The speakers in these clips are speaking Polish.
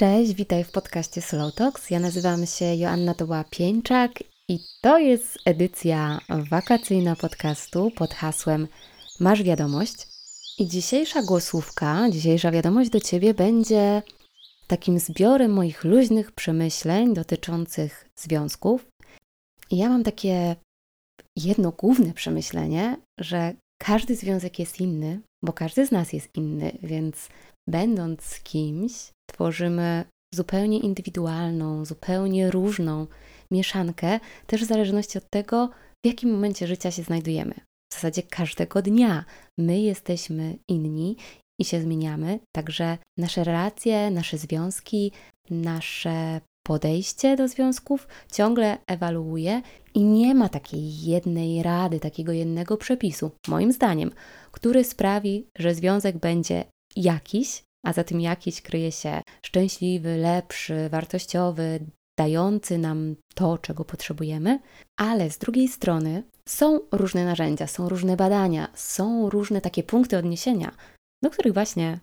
Cześć, witaj w podcaście Slow Talks. Ja nazywam się Joanna Toła-Pieńczak i to jest edycja wakacyjna podcastu pod hasłem Masz wiadomość. I dzisiejsza głosówka, dzisiejsza wiadomość do Ciebie będzie takim zbiorem moich luźnych przemyśleń dotyczących związków. I ja mam takie jedno główne przemyślenie, że każdy związek jest inny, bo każdy z nas jest inny, więc będąc z kimś, tworzymy zupełnie indywidualną, zupełnie różną mieszankę, też w zależności od tego, w jakim momencie życia się znajdujemy. W zasadzie każdego dnia my jesteśmy inni i się zmieniamy, także nasze relacje, nasze związki, nasze podejście do związków ciągle ewaluuje i nie ma takiej jednej rady, takiego jednego przepisu, moim zdaniem, który sprawi, że związek będzie jakiś, a za tym jakiś kryje się szczęśliwy, lepszy, wartościowy, dający nam to, czego potrzebujemy, ale z drugiej strony są różne narzędzia, są różne badania, są różne takie punkty odniesienia, do których właśnie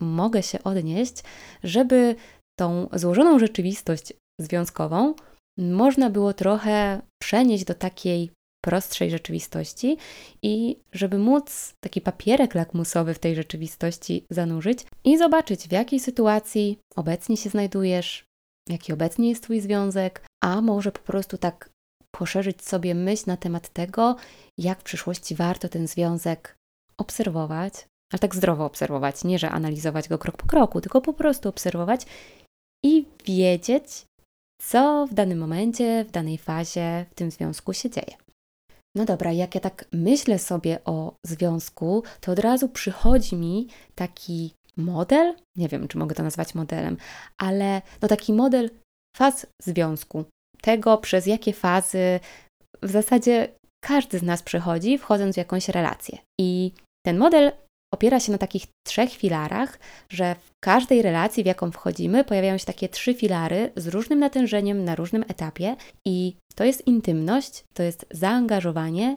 mogę się odnieść, żeby tą złożoną rzeczywistość związkową można było trochę przenieść do takiej prostszej rzeczywistości i żeby móc taki papierek lakmusowy w tej rzeczywistości zanurzyć i zobaczyć, w jakiej sytuacji obecnie się znajdujesz, jaki obecnie jest Twój związek, a może po prostu tak poszerzyć sobie myśl na temat tego, jak w przyszłości warto ten związek obserwować, ale tak zdrowo obserwować, nie że analizować go krok po kroku, tylko po prostu obserwować i wiedzieć, co w danym momencie, w danej fazie w tym związku się dzieje. No dobra, jak ja tak myślę sobie o związku, to od razu przychodzi mi taki model, nie wiem, czy mogę to nazwać modelem, ale no taki model faz związku, tego przez jakie fazy w zasadzie każdy z nas przechodzi, wchodząc w jakąś relację. I ten model opiera się na takich trzech filarach, że w każdej relacji, w jaką wchodzimy, pojawiają się takie trzy filary z różnym natężeniem na różnym etapie, i to jest intymność, to jest zaangażowanie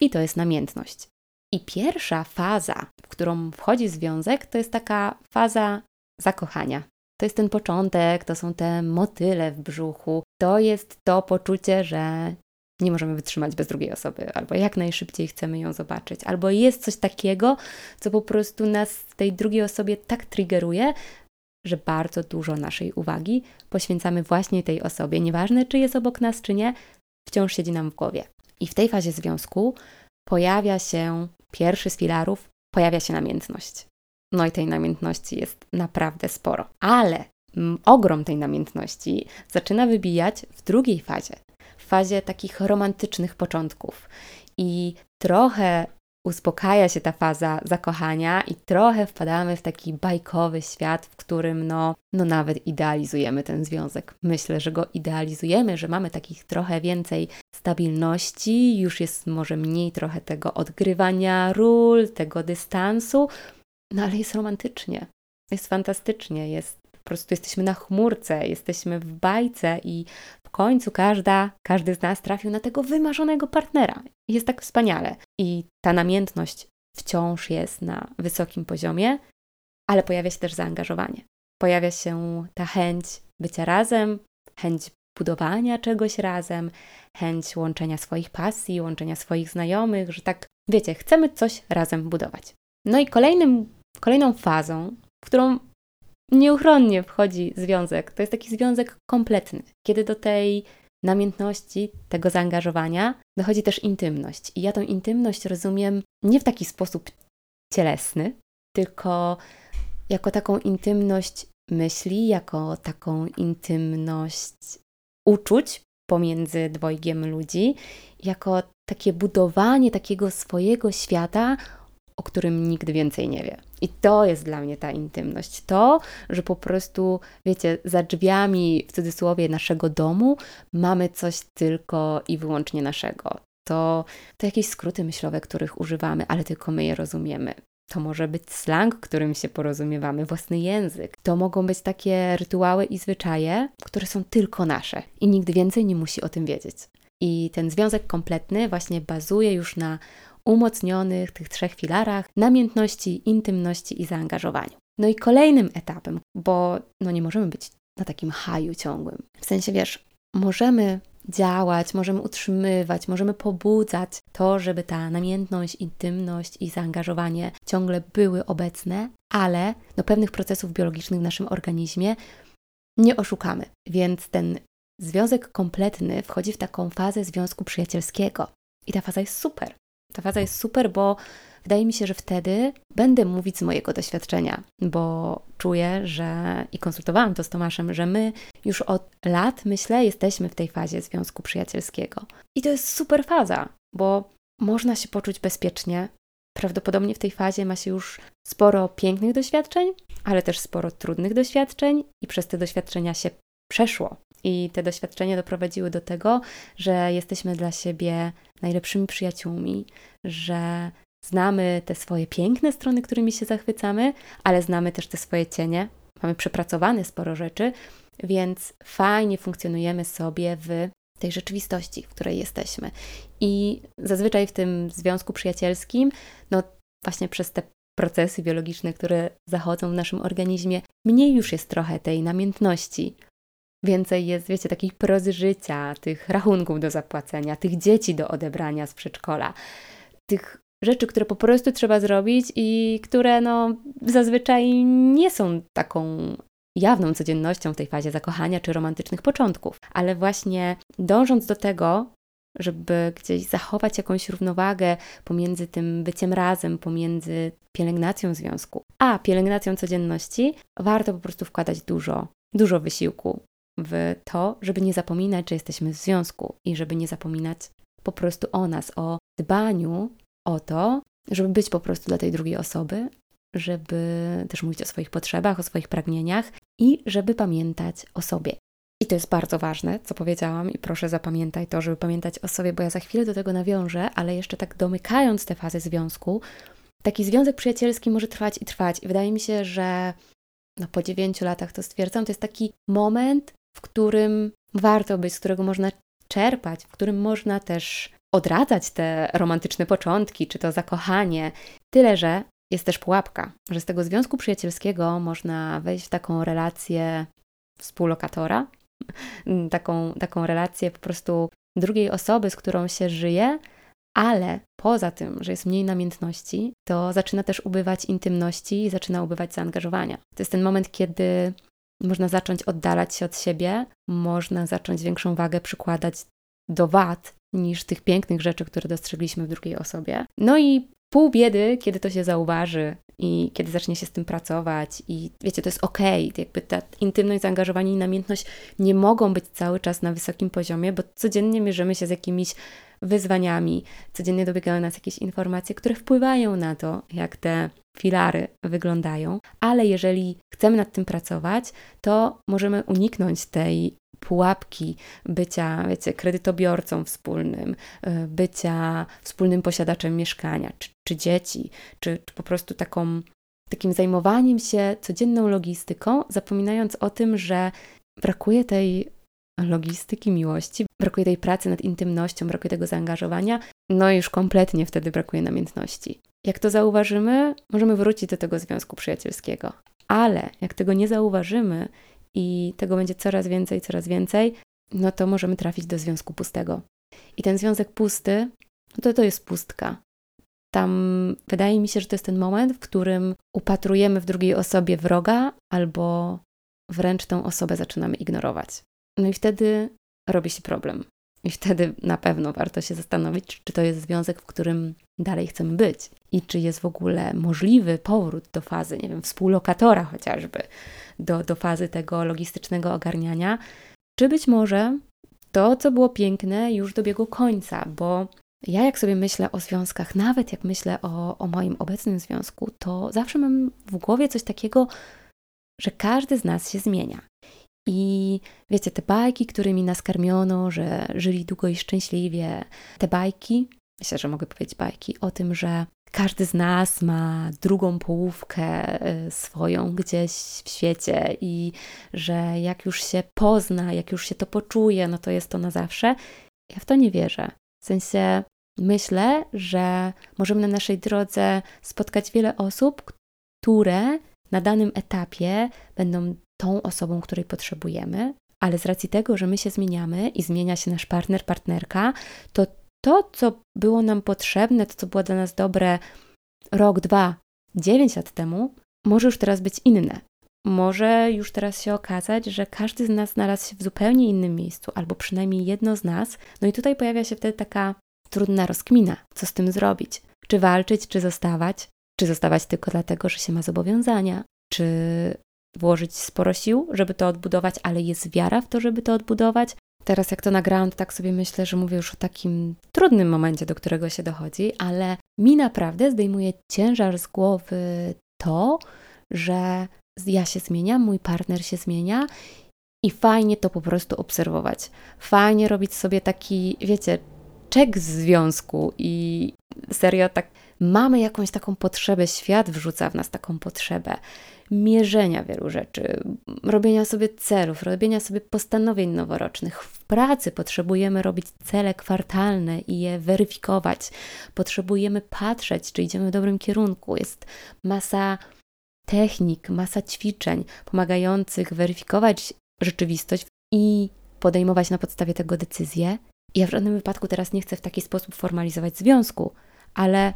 i to jest namiętność. I pierwsza faza, w którą wchodzi związek, to jest taka faza zakochania. To jest ten początek, to są te motyle w brzuchu, to jest to poczucie, że nie możemy wytrzymać bez drugiej osoby, albo jak najszybciej chcemy ją zobaczyć, albo jest coś takiego, co po prostu nas tej drugiej osobie tak triggeruje, że bardzo dużo naszej uwagi poświęcamy właśnie tej osobie. Nieważne, czy jest obok nas, czy nie, wciąż siedzi nam w głowie. I w tej fazie związku pojawia się pierwszy z filarów, pojawia się namiętność. No i tej namiętności jest naprawdę sporo. Ale ogrom tej namiętności zaczyna wybijać w drugiej fazie, fazie takich romantycznych początków. I trochę uspokaja się ta faza zakochania i trochę wpadamy w taki bajkowy świat, w którym no, no nawet idealizujemy ten związek. Myślę, że go idealizujemy, że mamy takich trochę więcej stabilności, już jest może mniej trochę tego odgrywania ról, tego dystansu, no ale jest romantycznie, jest fantastycznie, jest po prostu jesteśmy na chmurce, jesteśmy w bajce i w końcu każda, każdy z nas trafił na tego wymarzonego partnera. Jest tak wspaniale. I ta namiętność wciąż jest na wysokim poziomie, ale pojawia się też zaangażowanie. Pojawia się ta chęć bycia razem, chęć budowania czegoś razem, chęć łączenia swoich pasji, łączenia swoich znajomych, że tak, wiecie, chcemy coś razem budować. No i kolejnym, kolejną fazą, którą nieuchronnie wchodzi związek. To jest taki związek kompletny, kiedy do tej namiętności, tego zaangażowania dochodzi też intymność. I ja tą intymność rozumiem nie w taki sposób cielesny, tylko jako taką intymność myśli, jako taką intymność uczuć pomiędzy dwojgiem ludzi, jako takie budowanie takiego swojego świata, o którym nikt więcej nie wie. I to jest dla mnie ta intymność. To, że po prostu, wiecie, za drzwiami, w cudzysłowie, naszego domu mamy coś tylko i wyłącznie naszego. To, to jakieś skróty myślowe, których używamy, ale tylko my je rozumiemy. To może być slang, którym się porozumiewamy, własny język. To mogą być takie rytuały i zwyczaje, które są tylko nasze i nikt więcej nie musi o tym wiedzieć. I ten związek kompletny właśnie bazuje już na umocnionych tych trzech filarach namiętności, intymności i zaangażowaniu. No i kolejnym etapem, bo no nie możemy być na takim haju ciągłym. W sensie, wiesz, możemy działać, możemy utrzymywać, możemy pobudzać to, żeby ta namiętność, intymność i zaangażowanie ciągle były obecne, ale no, pewnych procesów biologicznych w naszym organizmie nie oszukamy. Więc ten związek kompletny wchodzi w taką fazę związku przyjacielskiego. I ta faza jest super. Ta faza jest super, bo wydaje mi się, że wtedy będę mówić z mojego doświadczenia, bo czuję, że i konsultowałam to z Tomaszem, że my już od lat, myślę, jesteśmy w tej fazie związku przyjacielskiego. I to jest super faza, bo można się poczuć bezpiecznie. Prawdopodobnie w tej fazie ma się już sporo pięknych doświadczeń, ale też sporo trudnych doświadczeń, i przez te doświadczenia się przeszło. I te doświadczenia doprowadziły do tego, że jesteśmy dla siebie najlepszymi przyjaciółmi, że znamy te swoje piękne strony, którymi się zachwycamy, ale znamy też te swoje cienie. Mamy przepracowane sporo rzeczy, więc fajnie funkcjonujemy sobie w tej rzeczywistości, w której jesteśmy. I zazwyczaj w tym związku przyjacielskim, no właśnie przez te procesy biologiczne, które zachodzą w naszym organizmie, mniej już jest trochę tej namiętności, Więcej jest, wiecie, takich prozy życia, tych rachunków do zapłacenia, tych dzieci do odebrania z przedszkola, tych rzeczy, które po prostu trzeba zrobić i które no, zazwyczaj nie są taką jawną codziennością w tej fazie zakochania czy romantycznych początków, ale właśnie dążąc do tego, żeby gdzieś zachować jakąś równowagę pomiędzy tym byciem razem, pomiędzy pielęgnacją związku, a pielęgnacją codzienności, warto po prostu wkładać dużo, dużo wysiłku w to, żeby nie zapominać, że jesteśmy w związku i żeby nie zapominać po prostu o nas, o dbaniu o to, żeby być po prostu dla tej drugiej osoby, żeby też mówić o swoich potrzebach, o swoich pragnieniach i żeby pamiętać o sobie. I to jest bardzo ważne, co powiedziałam, i proszę zapamiętaj to, żeby pamiętać o sobie, bo ja za chwilę do tego nawiążę, ale jeszcze tak domykając tę fazę związku, taki związek przyjacielski może trwać i trwać. I wydaje mi się, że no po dziewięciu latach to stwierdzam, to jest taki moment, w którym warto być, z którego można czerpać, w którym można też odradzać te romantyczne początki, czy to zakochanie. Tyle, że jest też pułapka, że z tego związku przyjacielskiego można wejść w taką relację współlokatora, taką, taką relację po prostu drugiej osoby, z którą się żyje, ale poza tym, że jest mniej namiętności, to zaczyna też ubywać intymności i zaczyna ubywać zaangażowania. To jest ten moment, kiedy można zacząć oddalać się od siebie, można zacząć większą wagę przykładać do wad niż tych pięknych rzeczy, które dostrzegliśmy w drugiej osobie. No i pół biedy, kiedy to się zauważy i kiedy zacznie się z tym pracować i wiecie, to jest okej, okay. jakby ta intymność, zaangażowanie i namiętność nie mogą być cały czas na wysokim poziomie, bo codziennie mierzymy się z jakimiś wyzwaniami, codziennie dobiegają nas jakieś informacje, które wpływają na to, jak te filary wyglądają, ale jeżeli chcemy nad tym pracować, to możemy uniknąć tej pułapki bycia, wiecie, kredytobiorcą wspólnym, y, bycia wspólnym posiadaczem mieszkania, czy, czy dzieci, czy, czy po prostu taką, takim zajmowaniem się codzienną logistyką, zapominając o tym, że brakuje tej logistyki miłości, brakuje tej pracy nad intymnością, brakuje tego zaangażowania, no i już kompletnie wtedy brakuje namiętności. Jak to zauważymy, możemy wrócić do tego związku przyjacielskiego. Ale jak tego nie zauważymy i tego będzie coraz więcej, coraz więcej, no to możemy trafić do związku pustego. I ten związek pusty, no to to jest pustka. Tam wydaje mi się, że to jest ten moment, w którym upatrujemy w drugiej osobie wroga albo wręcz tą osobę zaczynamy ignorować. No i wtedy robi się problem. I wtedy na pewno warto się zastanowić, czy to jest związek, w którym dalej chcemy być? I czy jest w ogóle możliwy powrót do fazy, nie wiem, współlokatora chociażby, do, do fazy tego logistycznego ogarniania, czy być może to, co było piękne, już dobiegło końca, bo ja jak sobie myślę o związkach, nawet jak myślę o, o moim obecnym związku, to zawsze mam w głowie coś takiego, że każdy z nas się zmienia. I wiecie, te bajki, którymi nas karmiono, że żyli długo i szczęśliwie, te bajki, myślę, że mogę powiedzieć bajki o tym, że każdy z nas ma drugą połówkę y, swoją gdzieś w świecie i że jak już się pozna, jak już się to poczuje, no to jest to na zawsze. Ja w to nie wierzę. W sensie myślę, że możemy na naszej drodze spotkać wiele osób, które na danym etapie będą tą osobą, której potrzebujemy, ale z racji tego, że my się zmieniamy i zmienia się nasz partner, partnerka, to to, co było nam potrzebne, to, co było dla nas dobre rok, dwa, dziewięć lat temu, może już teraz być inne. Może już teraz się okazać, że każdy z nas znalazł się w zupełnie innym miejscu, albo przynajmniej jedno z nas. No i tutaj pojawia się wtedy taka trudna rozkmina, co z tym zrobić. Czy walczyć, czy zostawać? Czy zostawać tylko dlatego, że się ma zobowiązania? Czy włożyć sporo sił, żeby to odbudować, ale jest wiara w to, żeby to odbudować? Teraz, jak to nagrałam, to tak sobie myślę, że mówię już o takim trudnym momencie, do którego się dochodzi, ale mi naprawdę zdejmuje ciężar z głowy to, że ja się zmieniam, mój partner się zmienia i fajnie to po prostu obserwować. Fajnie robić sobie taki, wiecie, czek związku i serio tak mamy jakąś taką potrzebę, świat wrzuca w nas taką potrzebę mierzenia wielu rzeczy, robienia sobie celów, robienia sobie postanowień noworocznych. W pracy potrzebujemy robić cele kwartalne i je weryfikować. Potrzebujemy patrzeć, czy idziemy w dobrym kierunku. Jest masa technik, masa ćwiczeń pomagających weryfikować rzeczywistość i podejmować na podstawie tego decyzje. Ja w żadnym wypadku teraz nie chcę w taki sposób formalizować związku, ale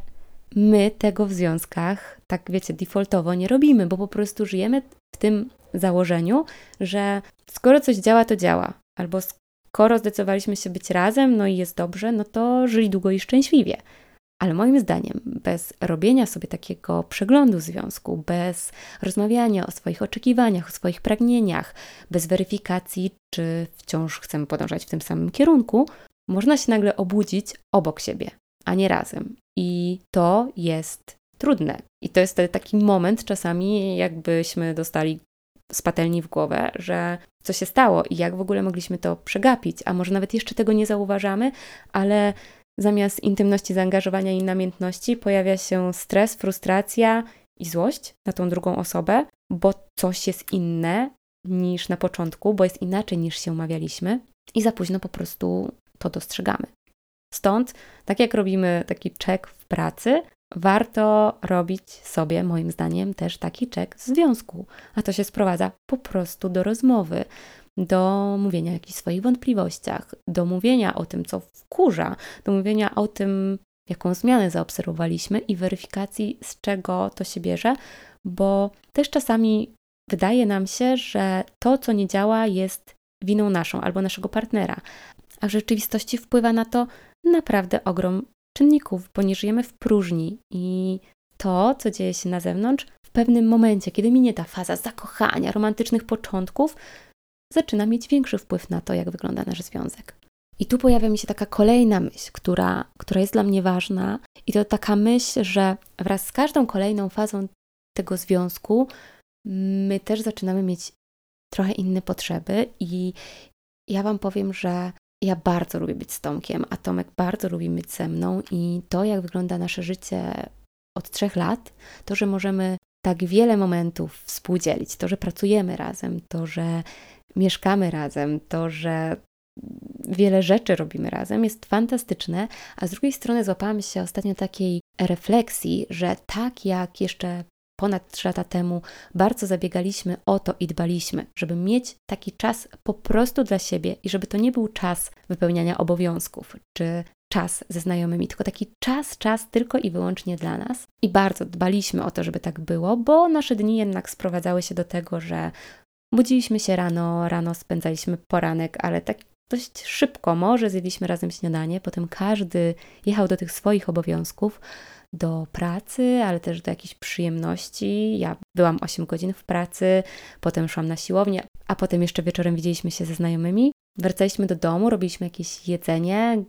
my tego w związkach, tak wiecie, defaultowo nie robimy, bo po prostu żyjemy w tym założeniu, że skoro coś działa, to działa. Albo skoro zdecydowaliśmy się być razem, no i jest dobrze, no to żyli długo i szczęśliwie. Ale moim zdaniem, bez robienia sobie takiego przeglądu związku, bez rozmawiania o swoich oczekiwaniach, o swoich pragnieniach, bez weryfikacji, czy wciąż chcemy podążać w tym samym kierunku, można się nagle obudzić obok siebie, a nie razem. I to jest trudne. I to jest taki moment czasami, jakbyśmy dostali z patelni w głowę, że co się stało i jak w ogóle mogliśmy to przegapić, a może nawet jeszcze tego nie zauważamy, ale zamiast intymności, zaangażowania i namiętności pojawia się stres, frustracja i złość na tą drugą osobę, bo coś jest inne niż na początku, bo jest inaczej niż się umawialiśmy i za późno po prostu to dostrzegamy. Stąd, tak jak robimy taki czek w pracy, warto robić sobie, moim zdaniem, też taki czek w związku. A to się sprowadza po prostu do rozmowy, do mówienia o jakichś swoich wątpliwościach, do mówienia o tym, co wkurza, do mówienia o tym, jaką zmianę zaobserwowaliśmy i weryfikacji, z czego to się bierze, bo też czasami wydaje nam się, że to, co nie działa, jest winą naszą albo naszego partnera, a w rzeczywistości wpływa na to naprawdę ogrom czynników, bo nie żyjemy w próżni i to, co dzieje się na zewnątrz, w pewnym momencie, kiedy minie ta faza zakochania, romantycznych początków, zaczyna mieć większy wpływ na to, jak wygląda nasz związek. I tu pojawia mi się taka kolejna myśl, która, która jest dla mnie ważna, i to taka myśl, że wraz z każdą kolejną fazą tego związku my też zaczynamy mieć trochę inne potrzeby, i ja Wam powiem, że ja bardzo lubię być z Tomkiem, a Tomek bardzo lubi być ze mną. I to, jak wygląda nasze życie od trzech lat, to, że możemy tak wiele momentów współdzielić, to, że pracujemy razem, to, że mieszkamy razem, to, że wiele rzeczy robimy razem, jest fantastyczne, a z drugiej strony złapałam się ostatnio takiej refleksji, że tak jak jeszcze ponad 3 lata temu bardzo zabiegaliśmy o to i dbaliśmy, żeby mieć taki czas po prostu dla siebie i żeby to nie był czas wypełniania obowiązków czy czas ze znajomymi, tylko taki czas, czas tylko i wyłącznie dla nas. I bardzo dbaliśmy o to, żeby tak było, bo nasze dni jednak sprowadzały się do tego, że budziliśmy się rano, rano spędzaliśmy poranek, ale tak dość szybko, może zjedliśmy razem śniadanie, potem każdy jechał do tych swoich obowiązków do pracy, ale też do jakichś przyjemności. Ja byłam 8 godzin w pracy, potem szłam na siłownię, a potem jeszcze wieczorem widzieliśmy się ze znajomymi. Wracaliśmy do domu, robiliśmy jakieś jedzenie,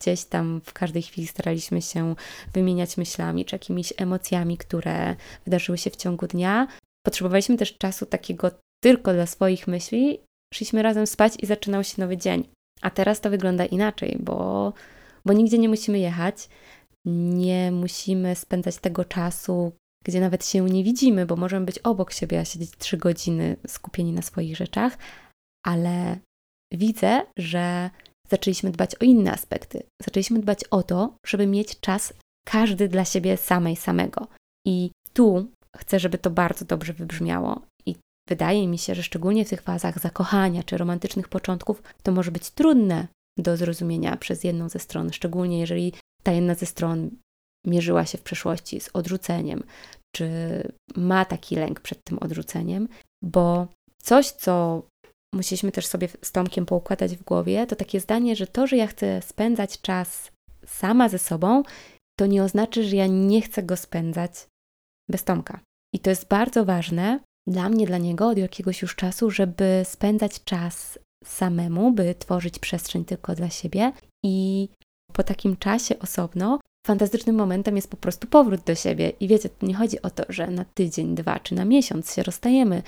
gdzieś tam w każdej chwili staraliśmy się wymieniać myślami czy jakimiś emocjami, które wydarzyły się w ciągu dnia. Potrzebowaliśmy też czasu takiego tylko dla swoich myśli. Szliśmy razem spać i zaczynał się nowy dzień. A teraz to wygląda inaczej, bo, bo nigdzie nie musimy jechać nie musimy spędzać tego czasu, gdzie nawet się nie widzimy, bo możemy być obok siebie, a siedzieć trzy godziny skupieni na swoich rzeczach, ale widzę, że zaczęliśmy dbać o inne aspekty. Zaczęliśmy dbać o to, żeby mieć czas każdy dla siebie samej, samego. I tu chcę, żeby to bardzo dobrze wybrzmiało. Wydaje mi się, że szczególnie w tych fazach zakochania czy romantycznych początków, to może być trudne do zrozumienia przez jedną ze stron, szczególnie jeżeli ta jedna ze stron mierzyła się w przeszłości z odrzuceniem, czy ma taki lęk przed tym odrzuceniem, bo coś, co musieliśmy też sobie z Tomkiem poukładać w głowie, to takie zdanie, że to, że ja chcę spędzać czas sama ze sobą, to nie oznacza, że ja nie chcę go spędzać bez Tomka. I to jest bardzo ważne dla mnie, dla niego od jakiegoś już czasu, żeby spędzać czas samemu, by tworzyć przestrzeń tylko dla siebie i po takim czasie osobno fantastycznym momentem jest po prostu powrót do siebie. I wiecie, to nie chodzi o to, że na tydzień, dwa czy na miesiąc się rozstajemy.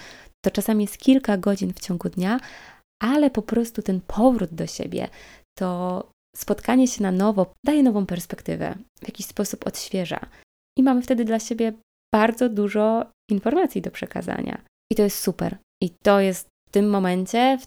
To czasami jest kilka godzin w ciągu dnia, ale po prostu ten powrót do siebie, to spotkanie się na nowo daje nową perspektywę, w jakiś sposób odświeża. I mamy wtedy dla siebie bardzo dużo informacji do przekazania. I to jest super. I to jest w tym momencie, w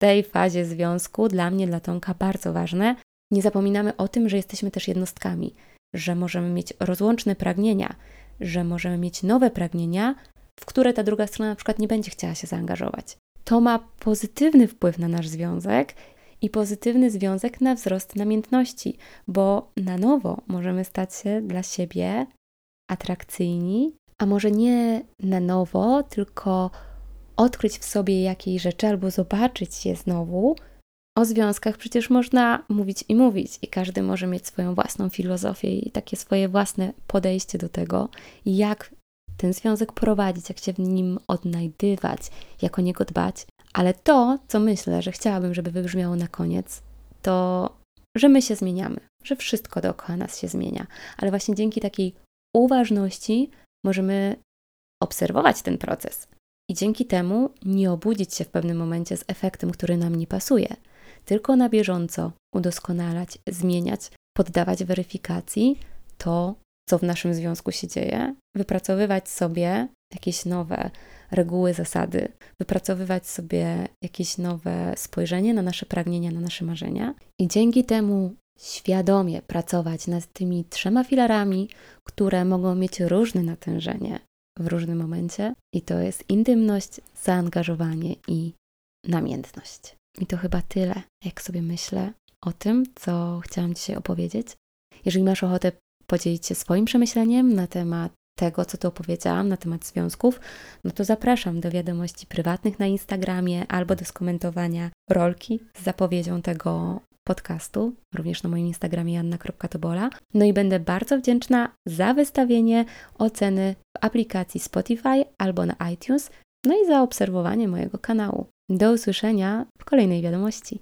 tej fazie związku dla mnie, dla Tomka bardzo ważne. Nie zapominamy o tym, że jesteśmy też jednostkami, że możemy mieć rozłączne pragnienia, że możemy mieć nowe pragnienia, w które ta druga strona na przykład nie będzie chciała się zaangażować. To ma pozytywny wpływ na nasz związek i pozytywny związek na wzrost namiętności, bo na nowo możemy stać się dla siebie atrakcyjni, a może nie na nowo, tylko odkryć w sobie jakieś rzeczy albo zobaczyć je znowu. O związkach przecież można mówić i mówić, i każdy może mieć swoją własną filozofię i takie swoje własne podejście do tego, jak ten związek prowadzić, jak się w nim odnajdywać, jak o niego dbać. Ale to, co myślę, że chciałabym, żeby wybrzmiało na koniec, to, że my się zmieniamy, że wszystko dookoła nas się zmienia, ale właśnie dzięki takiej uważności możemy obserwować ten proces i dzięki temu nie obudzić się w pewnym momencie z efektem, który nam nie pasuje, tylko na bieżąco udoskonalać, zmieniać, poddawać weryfikacji to, co w naszym związku się dzieje, wypracowywać sobie jakieś nowe reguły, zasady, wypracowywać sobie jakieś nowe spojrzenie na nasze pragnienia, na nasze marzenia i dzięki temu świadomie pracować nad tymi trzema filarami, które mogą mieć różne natężenie w różnym momencie, i to jest intymność, zaangażowanie i namiętność. I to chyba tyle, jak sobie myślę o tym, co chciałam dzisiaj opowiedzieć. Jeżeli masz ochotę podzielić się swoim przemyśleniem na temat tego, co tu opowiedziałam na temat związków, no to zapraszam do wiadomości prywatnych na Instagramie albo do skomentowania rolki z zapowiedzią tego podcastu, również na moim Instagramie janna.tobola. No i będę bardzo wdzięczna za wystawienie oceny w aplikacji Spotify albo na iTunes, no i za obserwowanie mojego kanału. Do usłyszenia w kolejnej wiadomości.